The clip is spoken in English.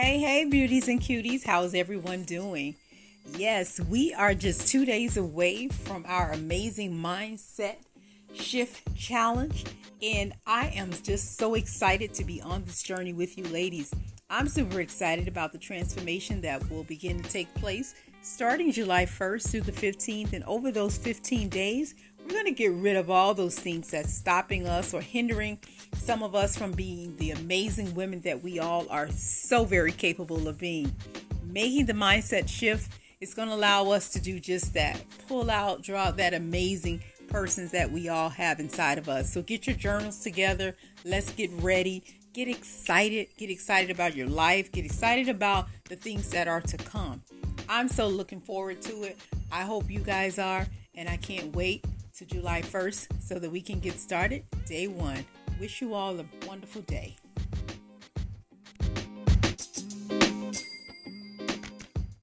Hey, hey, beauties and cuties, how's everyone doing? Yes, we are just two days away from our amazing mindset shift challenge, and I am just so excited to be on this journey with you, ladies. I'm super excited about the transformation that will begin to take place starting July 1st through the 15th, and over those 15 days, we're going to get rid of all those things that's stopping us or hindering some of us from being the amazing women that we all are so very capable of being. Making the mindset shift is going to allow us to do just that pull out, draw out that amazing persons that we all have inside of us. So get your journals together. Let's get ready. Get excited. Get excited about your life. Get excited about the things that are to come. I'm so looking forward to it. I hope you guys are. And I can't wait to July 1st so that we can get started day one. Wish you all a wonderful day.